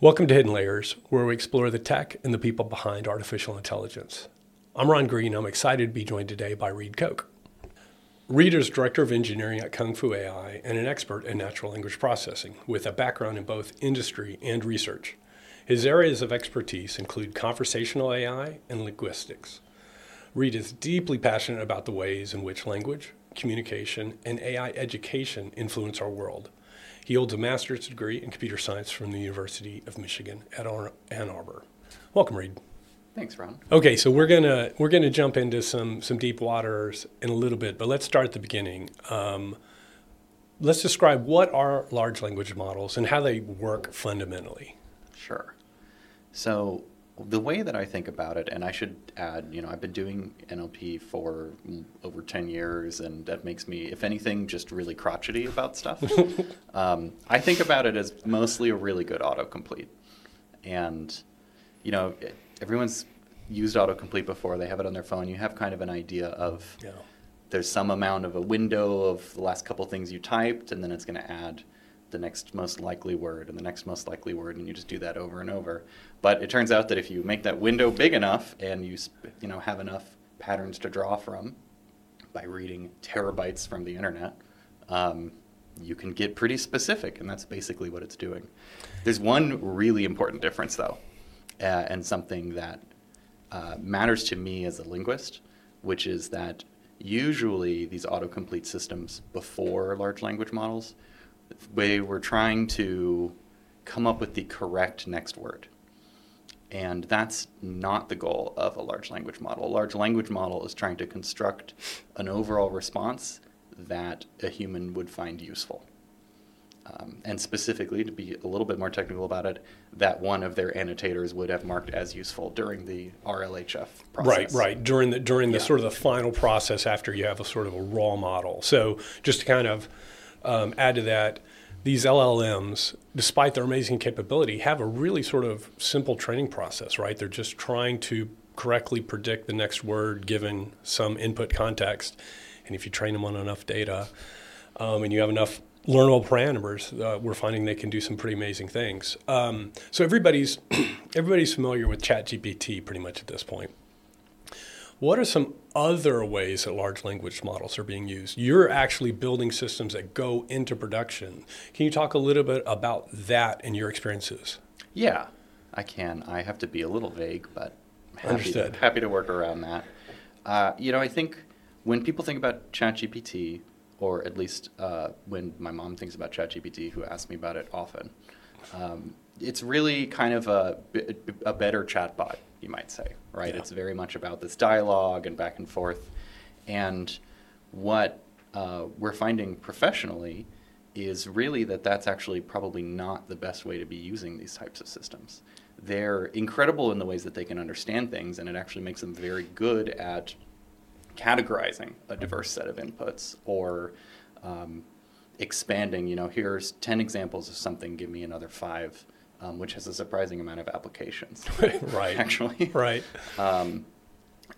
Welcome to Hidden Layers, where we explore the tech and the people behind artificial intelligence. I'm Ron Green. I'm excited to be joined today by Reed Coke. Reed is Director of Engineering at KUNGFU.AI and an expert in natural language processing with a background in both industry and research. His areas of expertise include conversational AI and linguistics. Reed is deeply passionate about the ways in which language, communication, and AI education influence our world. He holds a master's degree in computer science from the University of Michigan at Ann Arbor. Welcome, Reed. Thanks, Ron. Okay, so we're gonna we're gonna jump into some some deep waters in a little bit, but let's start at the beginning. Um, let's describe what are large language models and how they work fundamentally. Sure. So the way that I think about it, and I should add, you know, I've been doing NLP for over 10 years, and that makes me, if anything, just really crotchety about stuff. um, I think about it as mostly a really good autocomplete. And, you know, everyone's used autocomplete before, they have it on their phone. You have kind of an idea of yeah. there's some amount of a window of the last couple things you typed, and then it's going to add the next most likely word and the next most likely word, and you just do that over and over. But it turns out that if you make that window big enough and you you know have enough patterns to draw from by reading terabytes from the internet, um, you can get pretty specific, and that's basically what it's doing. There's one really important difference, though, uh, and something that uh, matters to me as a linguist, which is that usually these autocomplete systems before large language models we were trying to come up with the correct next word. And that's not the goal of a large language model. A large language model is trying to construct an overall response that a human would find useful. Um, and specifically, to be a little bit more technical about it, that one of their annotators would have marked as useful during the RLHF process. Right, right. During the during the yeah. sort of the final process after you have a sort of a raw model. So just to kind of um, add to that, these LLMs, despite their amazing capability, have a really sort of simple training process, right? They're just trying to correctly predict the next word given some input context. And if you train them on enough data um, and you have enough learnable parameters, uh, we're finding they can do some pretty amazing things. Um, so everybody's everybody's familiar with ChatGPT pretty much at this point. What are some other ways that large language models are being used? You're actually building systems that go into production. Can you talk a little bit about that and your experiences? Yeah, I can. I have to be a little vague, but happy, Understood. happy to work around that. Uh, you know, I think when people think about ChatGPT, or at least uh, when my mom thinks about ChatGPT, who asks me about it often, um, it's really kind of a, a better chatbot, you might say, right? Yeah. It's very much about this dialogue and back and forth. And what uh, we're finding professionally is really that that's actually probably not the best way to be using these types of systems. They're incredible in the ways that they can understand things, and it actually makes them very good at categorizing a diverse set of inputs or um, expanding. You know, here's 10 examples of something, give me another five um, which has a surprising amount of applications. right. Actually. Right. Um,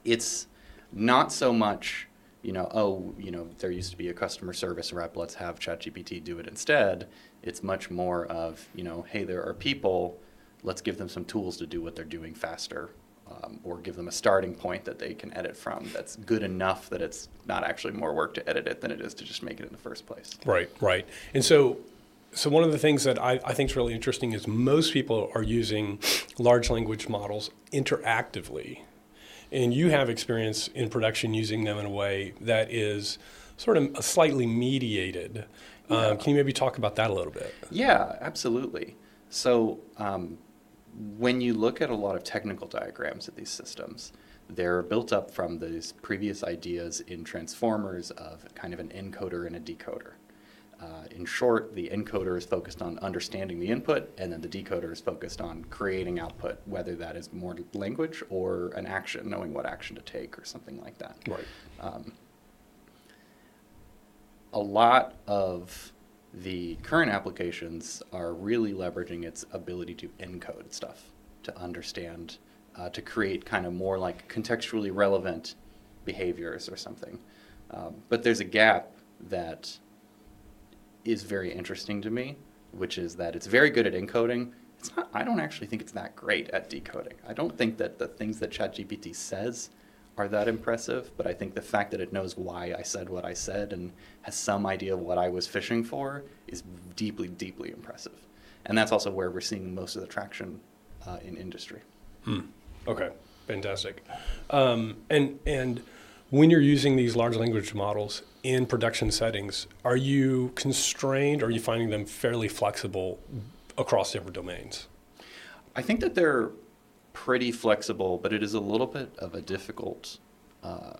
it's not so much, you know, oh, you know, there used to be a customer service rep, let's have ChatGPT do it instead. It's much more of, you know, hey, there are people, let's give them some tools to do what they're doing faster. Um, or give them a starting point that they can edit from that's good enough that it's not actually more work to edit it than it is to just make it in the first place. Right, right. And so so one of the things that I, I think is really interesting is most people are using large language models interactively, and you have experience in production using them in a way that is sort of slightly mediated. Um, yeah. Um, can you maybe talk about that a little bit? Yeah, absolutely. So um, when you look at a lot of technical diagrams of these systems, they're built up from these previous ideas in transformers of kind of an encoder and a decoder. Uh, in short, the encoder is focused on understanding the input, and then the decoder is focused on creating output, whether that is more language or an action, knowing what action to take or something like that. Right. Um, a lot of the current applications are really leveraging its ability to encode stuff, to understand, uh, to create kind of more like contextually relevant behaviors or something. Um, but there's a gap that is very interesting to me, which is that it's very good at encoding, it's not, I don't actually think it's that great at decoding. I don't think that the things that ChatGPT says are that impressive, but I think the fact that it knows why I said what I said and has some idea of what I was fishing for is deeply, deeply impressive. And that's also where we're seeing most of the traction uh, in industry. Hmm. Okay, fantastic. Um, and and when you're using these large language models in production settings, are you constrained or are you finding them fairly flexible across different domains? I think that they're pretty flexible, but it is a little bit of a difficult uh,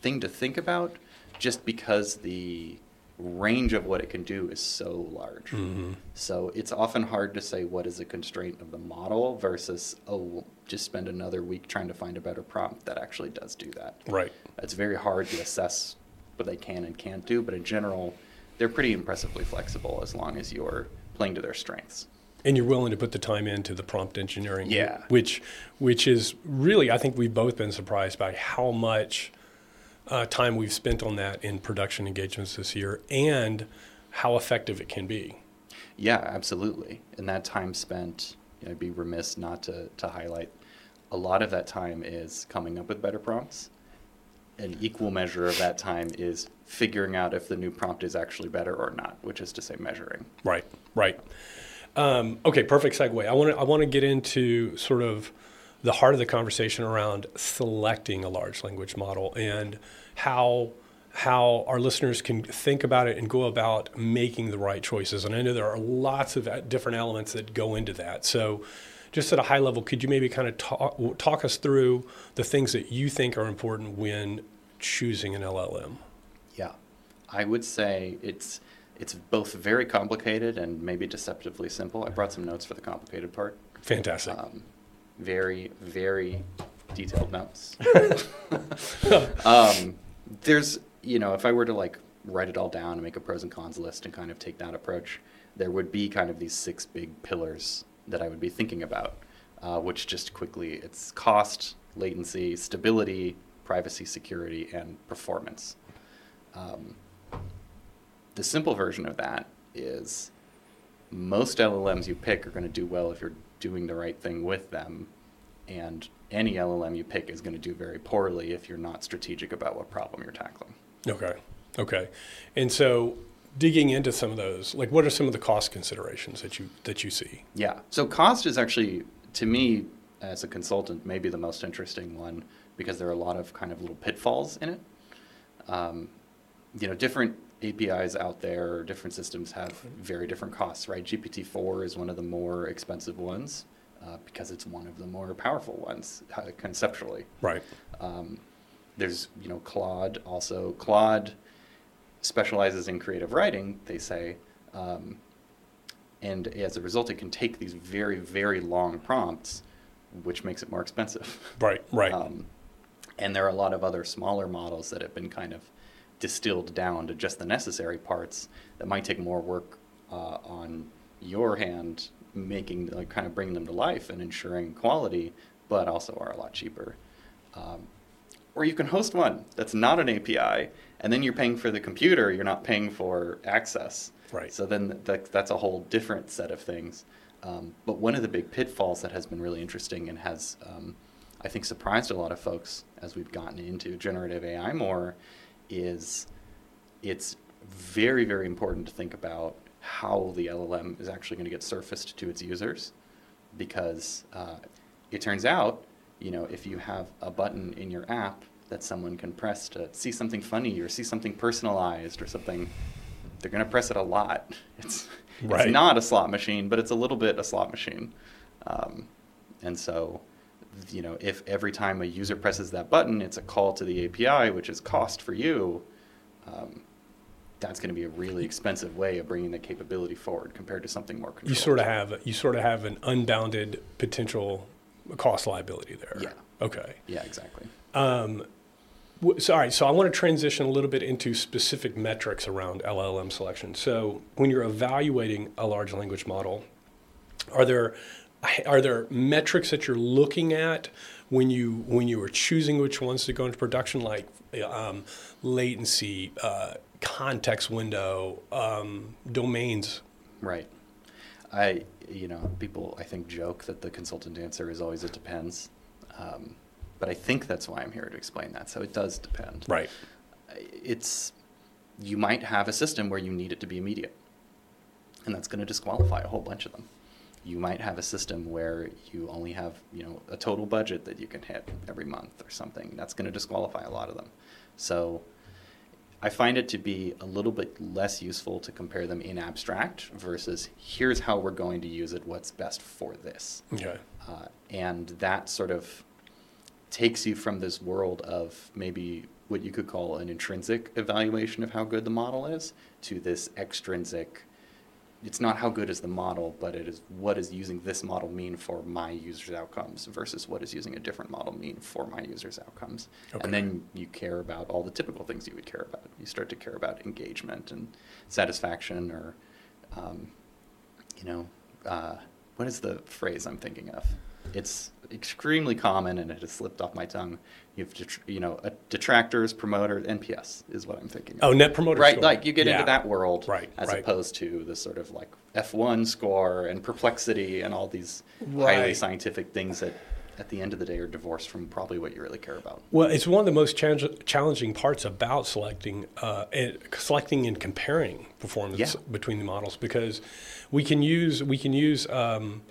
thing to think about just because the range of what it can do is so large. Mm-hmm. So it's often hard to say what is a constraint of the model versus, oh, we'll just spend another week trying to find a better prompt that actually does do that. Right. It's very hard to assess what they can and can't do, but in general, they're pretty impressively flexible as long as you're playing to their strengths. And you're willing to put the time into the prompt engineering, yeah. which, which is really, I think we've both been surprised by how much uh, time we've spent on that in production engagements this year and how effective it can be. Yeah, absolutely. And that time spent, you know, I'd be remiss not to, to highlight a lot of that time is coming up with better prompts. An equal measure of that time is figuring out if the new prompt is actually better or not, which is to say measuring. Right, right. Um, okay, perfect segue. I want to I want to get into sort of the heart of the conversation around selecting a large language model and how how our listeners can think about it and go about making the right choices. And I know there are lots of different elements that go into that. So, just at a high level, could you maybe kind of talk, talk us through the things that you think are important when choosing an LLM? Yeah, I would say it's it's both very complicated and maybe deceptively simple. I brought some notes for the complicated part. Fantastic. Um, very, very detailed notes. um, there's, you know, if I were to like write it all down and make a pros and cons list and kind of take that approach, there would be kind of these six big pillars that I would be thinking about, uh, which just quickly it's cost, latency, stability, privacy, security, and performance. Um, the simple version of that is most LLMs you pick are going to do well if you're doing the right thing with them. And any LLM you pick is going to do very poorly if you're not strategic about what problem you're tackling. Okay. Okay. And so digging into some of those, like what are some of the cost considerations that you that you see? Yeah. So cost is actually to me as a consultant maybe the most interesting one because there are a lot of kind of little pitfalls in it. Um, you know, different APIs out there, different systems have very different costs, right? GPT-4 is one of the more expensive ones uh, because it's one of the more powerful ones uh, conceptually. Right. Um, there's, you know, Claude also. Claude specializes in creative writing, they say, um, and as a result, it can take these very, very long prompts, which makes it more expensive. Right, right. Um, and there are a lot of other smaller models that have been kind of distilled down to just the necessary parts that might take more work uh, on your hand making like kind of bringing them to life and ensuring quality but also are a lot cheaper. Um, or you can host one that's not an api and then you're paying for the computer you're not paying for access. Right. So then that, that's a whole different set of things. Um, but one of the big pitfalls that has been really interesting and has um, i think surprised a lot of folks as we've gotten into generative ai more is it's very, very important to think about how the LLM is actually going to get surfaced to its users because uh, it turns out, you know, if you have a button in your app that someone can press to see something funny or see something personalized or something, they're going to press it a lot. It's, right. it's not a slot machine, but it's a little bit a slot machine. Um, and so you know, if every time a user presses that button, it's a call to the API, which is cost for you, um, that's going to be a really expensive way of bringing the capability forward compared to something more controlled. You sort of have you sort of have an unbounded potential cost liability there. Yeah. Okay. Yeah, exactly. Um, w- sorry, so I want to transition a little bit into specific metrics around LLM selection. So when you're evaluating a large language model, are there are there metrics that you're looking at when you when you are choosing which ones to go into production, like um, latency, uh, context window, um, domains? Right. I, you know, people I think joke that the consultant answer is always it depends, um, but I think that's why I'm here to explain that. So it does depend. Right. It's you might have a system where you need it to be immediate, and that's going to disqualify a whole bunch of them. You might have a system where you only have you know a total budget that you can hit every month or something. That's going to disqualify a lot of them. So I find it to be a little bit less useful to compare them in abstract versus here's how we're going to use it, what's best for this. Okay. Uh, and that sort of takes you from this world of maybe what you could call an intrinsic evaluation of how good the model is to this extrinsic it's not how good is the model, but it is what does using this model mean for my user's outcomes versus what does using a different model mean for my user's outcomes. Okay. And then you care about all the typical things you would care about. You start to care about engagement and satisfaction, or um, you know, uh, what is the phrase I'm thinking of? It's extremely common, and it has slipped off my tongue. You have, detr- you know, detractors, promoters, NPS is what I'm thinking. Oh, net promoter Right, score. like you get Yeah. into that world, Right, as right. opposed to the sort of like F1 score and perplexity and all these highly scientific things that, at the end of the day, are divorced from probably what you really care about. Well, it's one of the most challenging parts about selecting, uh, and selecting and comparing performance Yeah. between the models because we can use we can use um,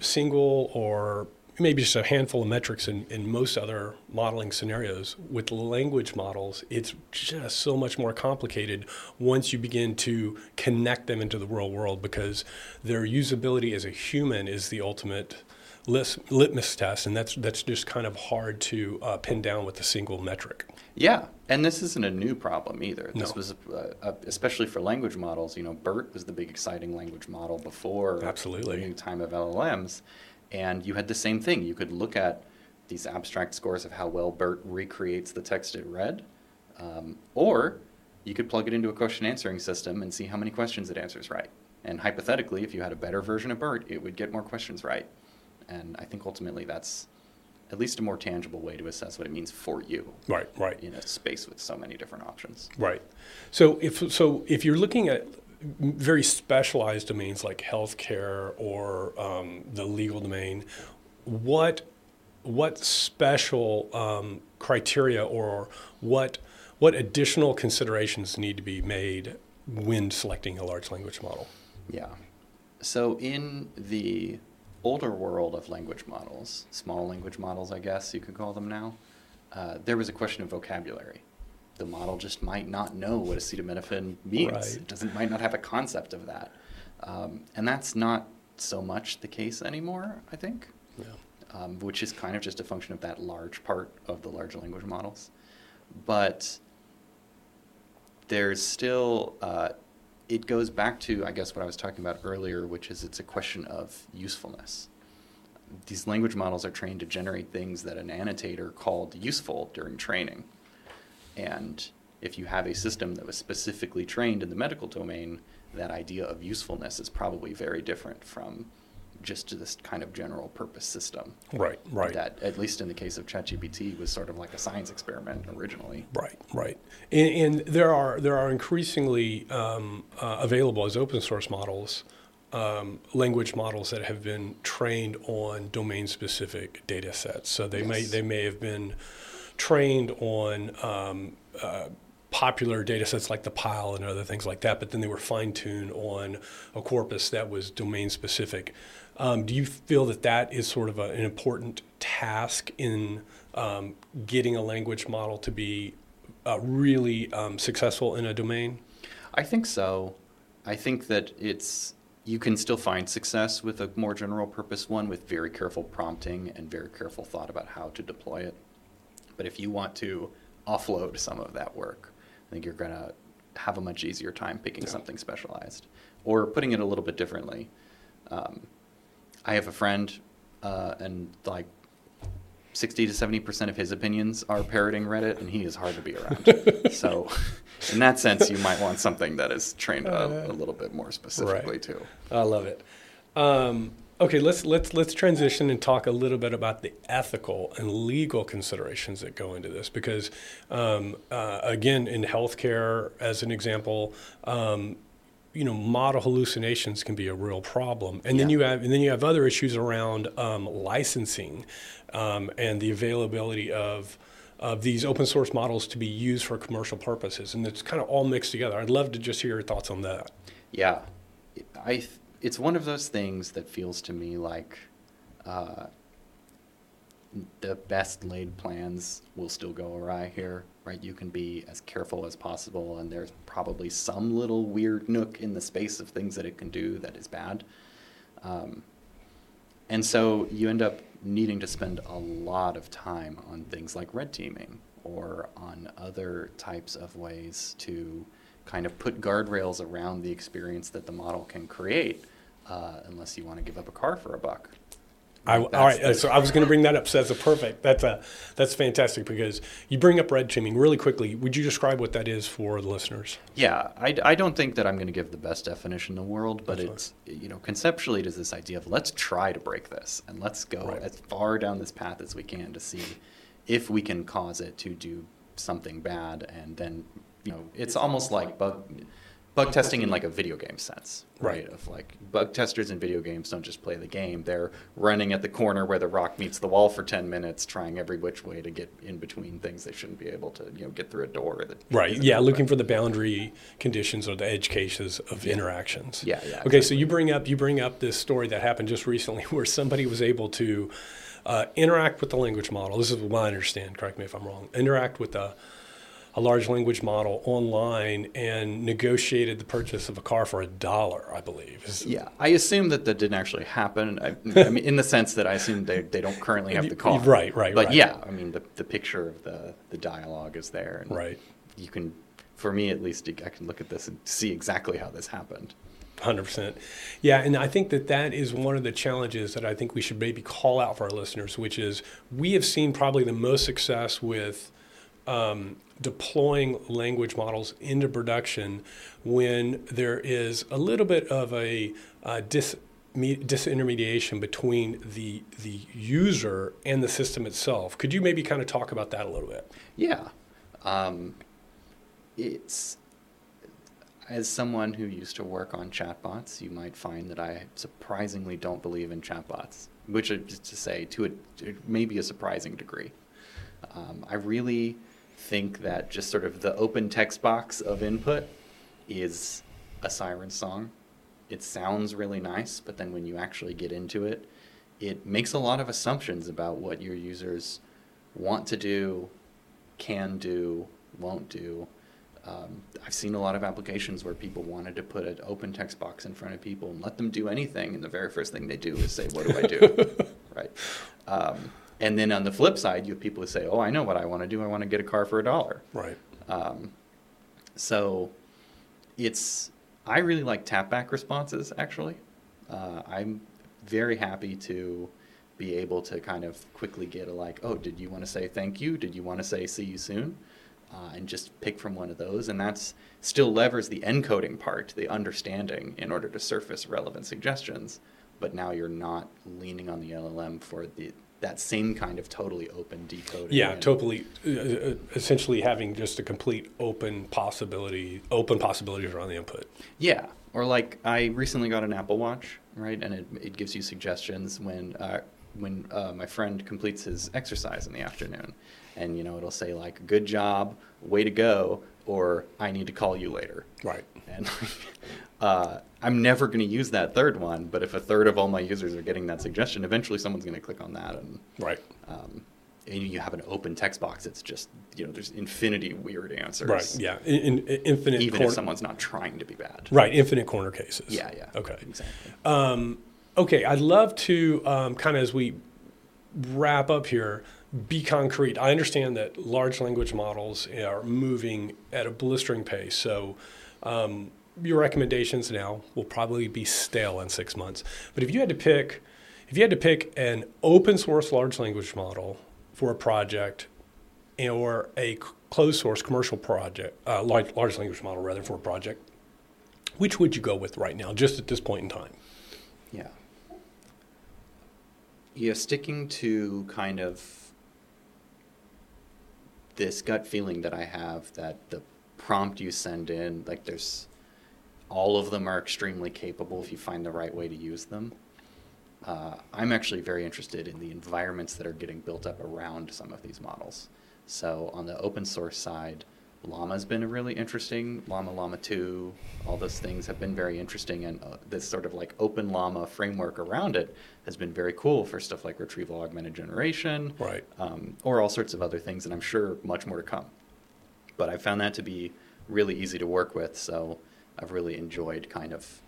single or maybe just a handful of metrics in, in most other modeling scenarios. With language models, it's just so much more complicated once you begin to connect them into the real world because their usability as a human is the ultimate litmus test, and that's that's just kind of hard to uh, pin down with a single metric. Yeah, and this isn't a new problem either. This No. was, uh, uh, especially for language models, you know, BERT was the big exciting language model before Absolutely. the new time of LLMs. And you had the same thing. You could look at these abstract scores of how well BERT recreates the text it read, um, or you could plug it into a question answering system and see how many questions it answers right. And hypothetically, if you had a better version of BERT, it would get more questions right. And I think ultimately that's at least a more tangible way to assess what it means for you Right, right. in a space with so many different options. Right. So if so, if you're looking at very specialized domains like healthcare or um, the legal domain, what what special um, criteria or what what additional considerations need to be made when selecting a large language model? Yeah. So in the older world of language models, small language models, I guess you could call them now, uh, there was a question of vocabulary. The model just might not know what acetaminophen means. Right. It doesn't might not have a concept of that, um, and that's not so much the case anymore. I think. Yeah. um, which is kind of just a function of that large part of the large language models. But there's still, uh, it goes back to, I guess, what I was talking about earlier, which is it's a question of usefulness. These language models are trained to generate things that an annotator called useful during training. And if you have a system that was specifically trained in the medical domain, that idea of usefulness is probably very different from just this kind of general purpose system. Right, right. That, at least in the case of ChatGPT, was sort of like a science experiment originally. Right, right, and, and there are there are increasingly um, uh, available as open source models, um, language models that have been trained on domain specific data sets. So they may they may have been trained on um, uh, popular data sets like the pile and other things like that, but then they were fine tuned on a corpus that was domain specific. Um, do you feel that that is sort of a, an important task in um, getting a language model to be uh, really um, successful in a domain? I think so. I think that it's you can still find success with a more general purpose one with very careful prompting and very careful thought about how to deploy it. But if you want to offload some of that work, I think you're going to have a much easier time picking Yeah. something specialized. Or putting it a little bit differently. Um, I have a friend, uh, and like 60 to 70% of his opinions are parroting Reddit, and he is hard to be around. so, in that sense, you might want something that is trained a, a little bit more specifically, too. I love it. Um, okay, let's let's let's transition and talk a little bit about the ethical and legal considerations that go into this, because um, uh, again, in healthcare, as an example. Um, you know model hallucinations can be a real problem and then you have and then you have other issues around um, licensing um, and the availability of of these open source models to be used for commercial purposes and it's kind of all mixed together i'd love to just hear your thoughts on that Yeah, I. th- It's one of those things that feels to me like uh, the best laid plans will still go awry here, right? You can be as careful as possible, and there's probably some little weird nook in the space of things that it can do that is bad. Um, and so you end up needing to spend a lot of time on things like red teaming or on other types of ways to kind of put guardrails around the experience that the model can create, uh, unless you want to give up a car for a buck. I, all right, the- so I was going to bring that up. So that's a perfect. That's a that's fantastic because you bring up red teaming really quickly. Would you describe what that is for the listeners? Yeah, I, I don't think that I'm going to give the best definition in the world, but That's it's, you know, conceptually it is this idea of let's try to break this and let's go Right. as far down this path as we can to see if we can cause it to do something bad. And then, you know, it's almost like bug, bug testing in like a video game sense, right? Right. Of like bug testers in video games don't just play the game, they're running at the corner where the rock meets the wall for 10 minutes, trying every which way to get in between things they shouldn't be able to, you know, get through a door. Right. Yeah, looking for the boundary conditions or the edge cases of Yeah. interactions. Yeah, yeah, Okay, so you bring up you bring up this story that happened just recently where somebody was able to uh, interact with the language model. This is what I understand. Correct me if I'm wrong. Interact with a a large language model online and negotiated the purchase of a car for a dollar, I believe. Is- Yeah, I assume that that didn't actually happen. I, I mean, in the sense that I assume they, they don't currently have the car. Right, right, But right. yeah, I mean, the, the picture of the, the dialogue is there. And Right. You can, for me at least, I can look at this and see exactly how this happened. Hundred percent, yeah, and I think that that is one of the challenges that I think we should maybe call out for our listeners, which is we have seen probably the most success with um, deploying language models into production when there is a little bit of a uh, dis, me, disintermediation between the the user and the system itself. Could you maybe kind of talk about that a little bit? Yeah. Um, it's as someone who used to work on chatbots, you might find that I surprisingly don't believe in chatbots, which is to say, to a maybe a surprising degree. Um, I really think that just sort of the open text box of input is a siren song. It sounds really nice, but then when you actually get into it, it makes a lot of assumptions about what your users want to do, can do, won't do. Um, I've seen a lot of applications where people wanted to put an open text box in front of people and let them do anything, and the very first thing they do is say, "What do I do?" right. Um, and then on the flip side, you have people who say, "Oh, I know what I want to do. I want to get a car for a dollar." Right. Um, so it's I really like tap back responses actually. Uh, I'm very happy to be able to kind of quickly get a like, oh, did you want to say thank you? Did you want to say see you soon? Uh, and just pick from one of those, and that's still levers the encoding part, the understanding, in order to surface relevant suggestions. But now you're not leaning on the LLM for the that same kind of totally open decoding. Yeah, totally. Uh, uh, essentially, having just a complete open possibility, open possibilities around the input. Yeah, or like I recently got an Apple Watch, right, and it, it gives you suggestions when uh, when uh, my friend completes his exercise in the afternoon, and you know it'll say like "Good job, way to go," or "I need to call you later." Right. And uh, I'm never going to use that third one, but if a third of all my users are getting that suggestion, eventually someone's going to click on that, and Right. um, and you have an open text box. It's just you know there's infinity weird answers. Right. Yeah. In, in, infinite. Even corner, if someone's not trying to be bad. Right. Infinite corner cases. Yeah, yeah. Okay. Exactly. Um, okay. I'd love to um, kind of as we wrap up here, be concrete. I understand that large language models are moving at a blistering pace. So. Um, your recommendations now will probably be stale in six months. But if you had to pick, if you had to pick an open source large language model for a project, or a closed source commercial project, uh, large, large language model rather for a project, which would you go with right now, just at this point in time? Yeah. Yeah, sticking to kind of this gut feeling that I have that the prompt you send in, like there's, all of them are extremely capable if you find the right way to use them. Uh, I'm actually very interested in the environments that are getting built up around some of these models. So on the open source side, Llama's been really interesting. Llama, Llama 2, all those things have been very interesting. And uh, this sort of like open Llama framework around it has been very cool for stuff like retrieval augmented generation. Right. Um, or all sorts of other things. And I'm sure much more to come. But I found that to be really easy to work with. So I've really enjoyed kind of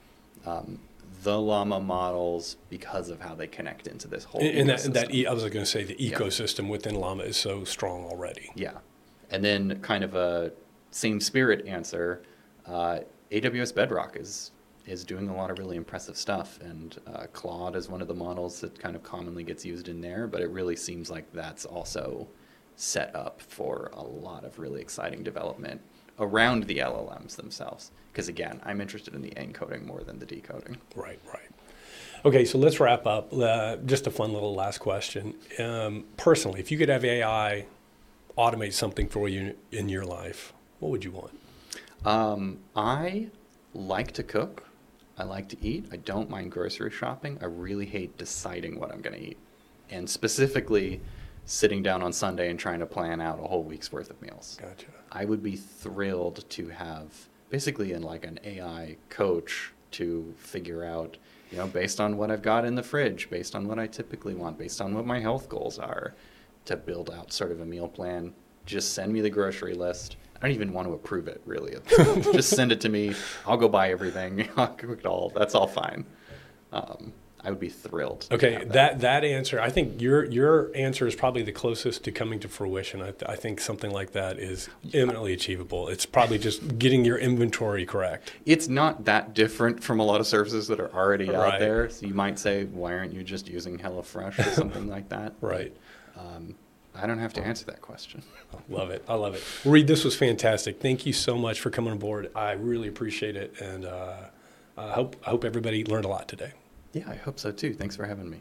um, the llama models because of how they connect into this whole And, and that, that e- I was going to say the Yeah. ecosystem within Llama is so strong already. yeah and then kind of a same spirit answer uh, aws bedrock is is doing a lot of really impressive stuff and uh, claude is one of the models that kind of commonly gets used in there but it really seems like that's also set up for a lot of really exciting development around the llms themselves because again i'm interested in the encoding more than the decoding Right, right. Okay, so let's wrap up. Uh, just a fun little last question. Um, personally, if you could have AI automate something for you in your life, what would you want? Um, I like to cook. I like to eat. I don't mind grocery shopping. I really hate deciding what I'm going to eat. And specifically, sitting down on Sunday and trying to plan out a whole week's worth of meals. Gotcha. I would be thrilled to have basically in like an AI coach to figure out, you know, based on what I've got in the fridge, based on what I typically want, based on what my health goals are, to build out sort of a meal plan. Just send me the grocery list. I don't even want to approve it really. Just send it to me. I'll go buy everything. I'll cook it all. That's all fine. Um, I would be thrilled. Okay, have that that answer, I think your your answer is probably the closest to coming to fruition. I, I think something like that is eminently achievable. It's probably just getting your inventory correct. it's not that different from a lot of services that are already out Right. there. So you might say, why aren't you just using HelloFresh or something like that? Right. Um, I don't have to answer that question. Love it. I love it. Reed, this was fantastic. Thank you so much for coming aboard. I really appreciate it, and uh, I hope I hope everybody learned a lot today. Yeah, I hope so too. Thanks for having me.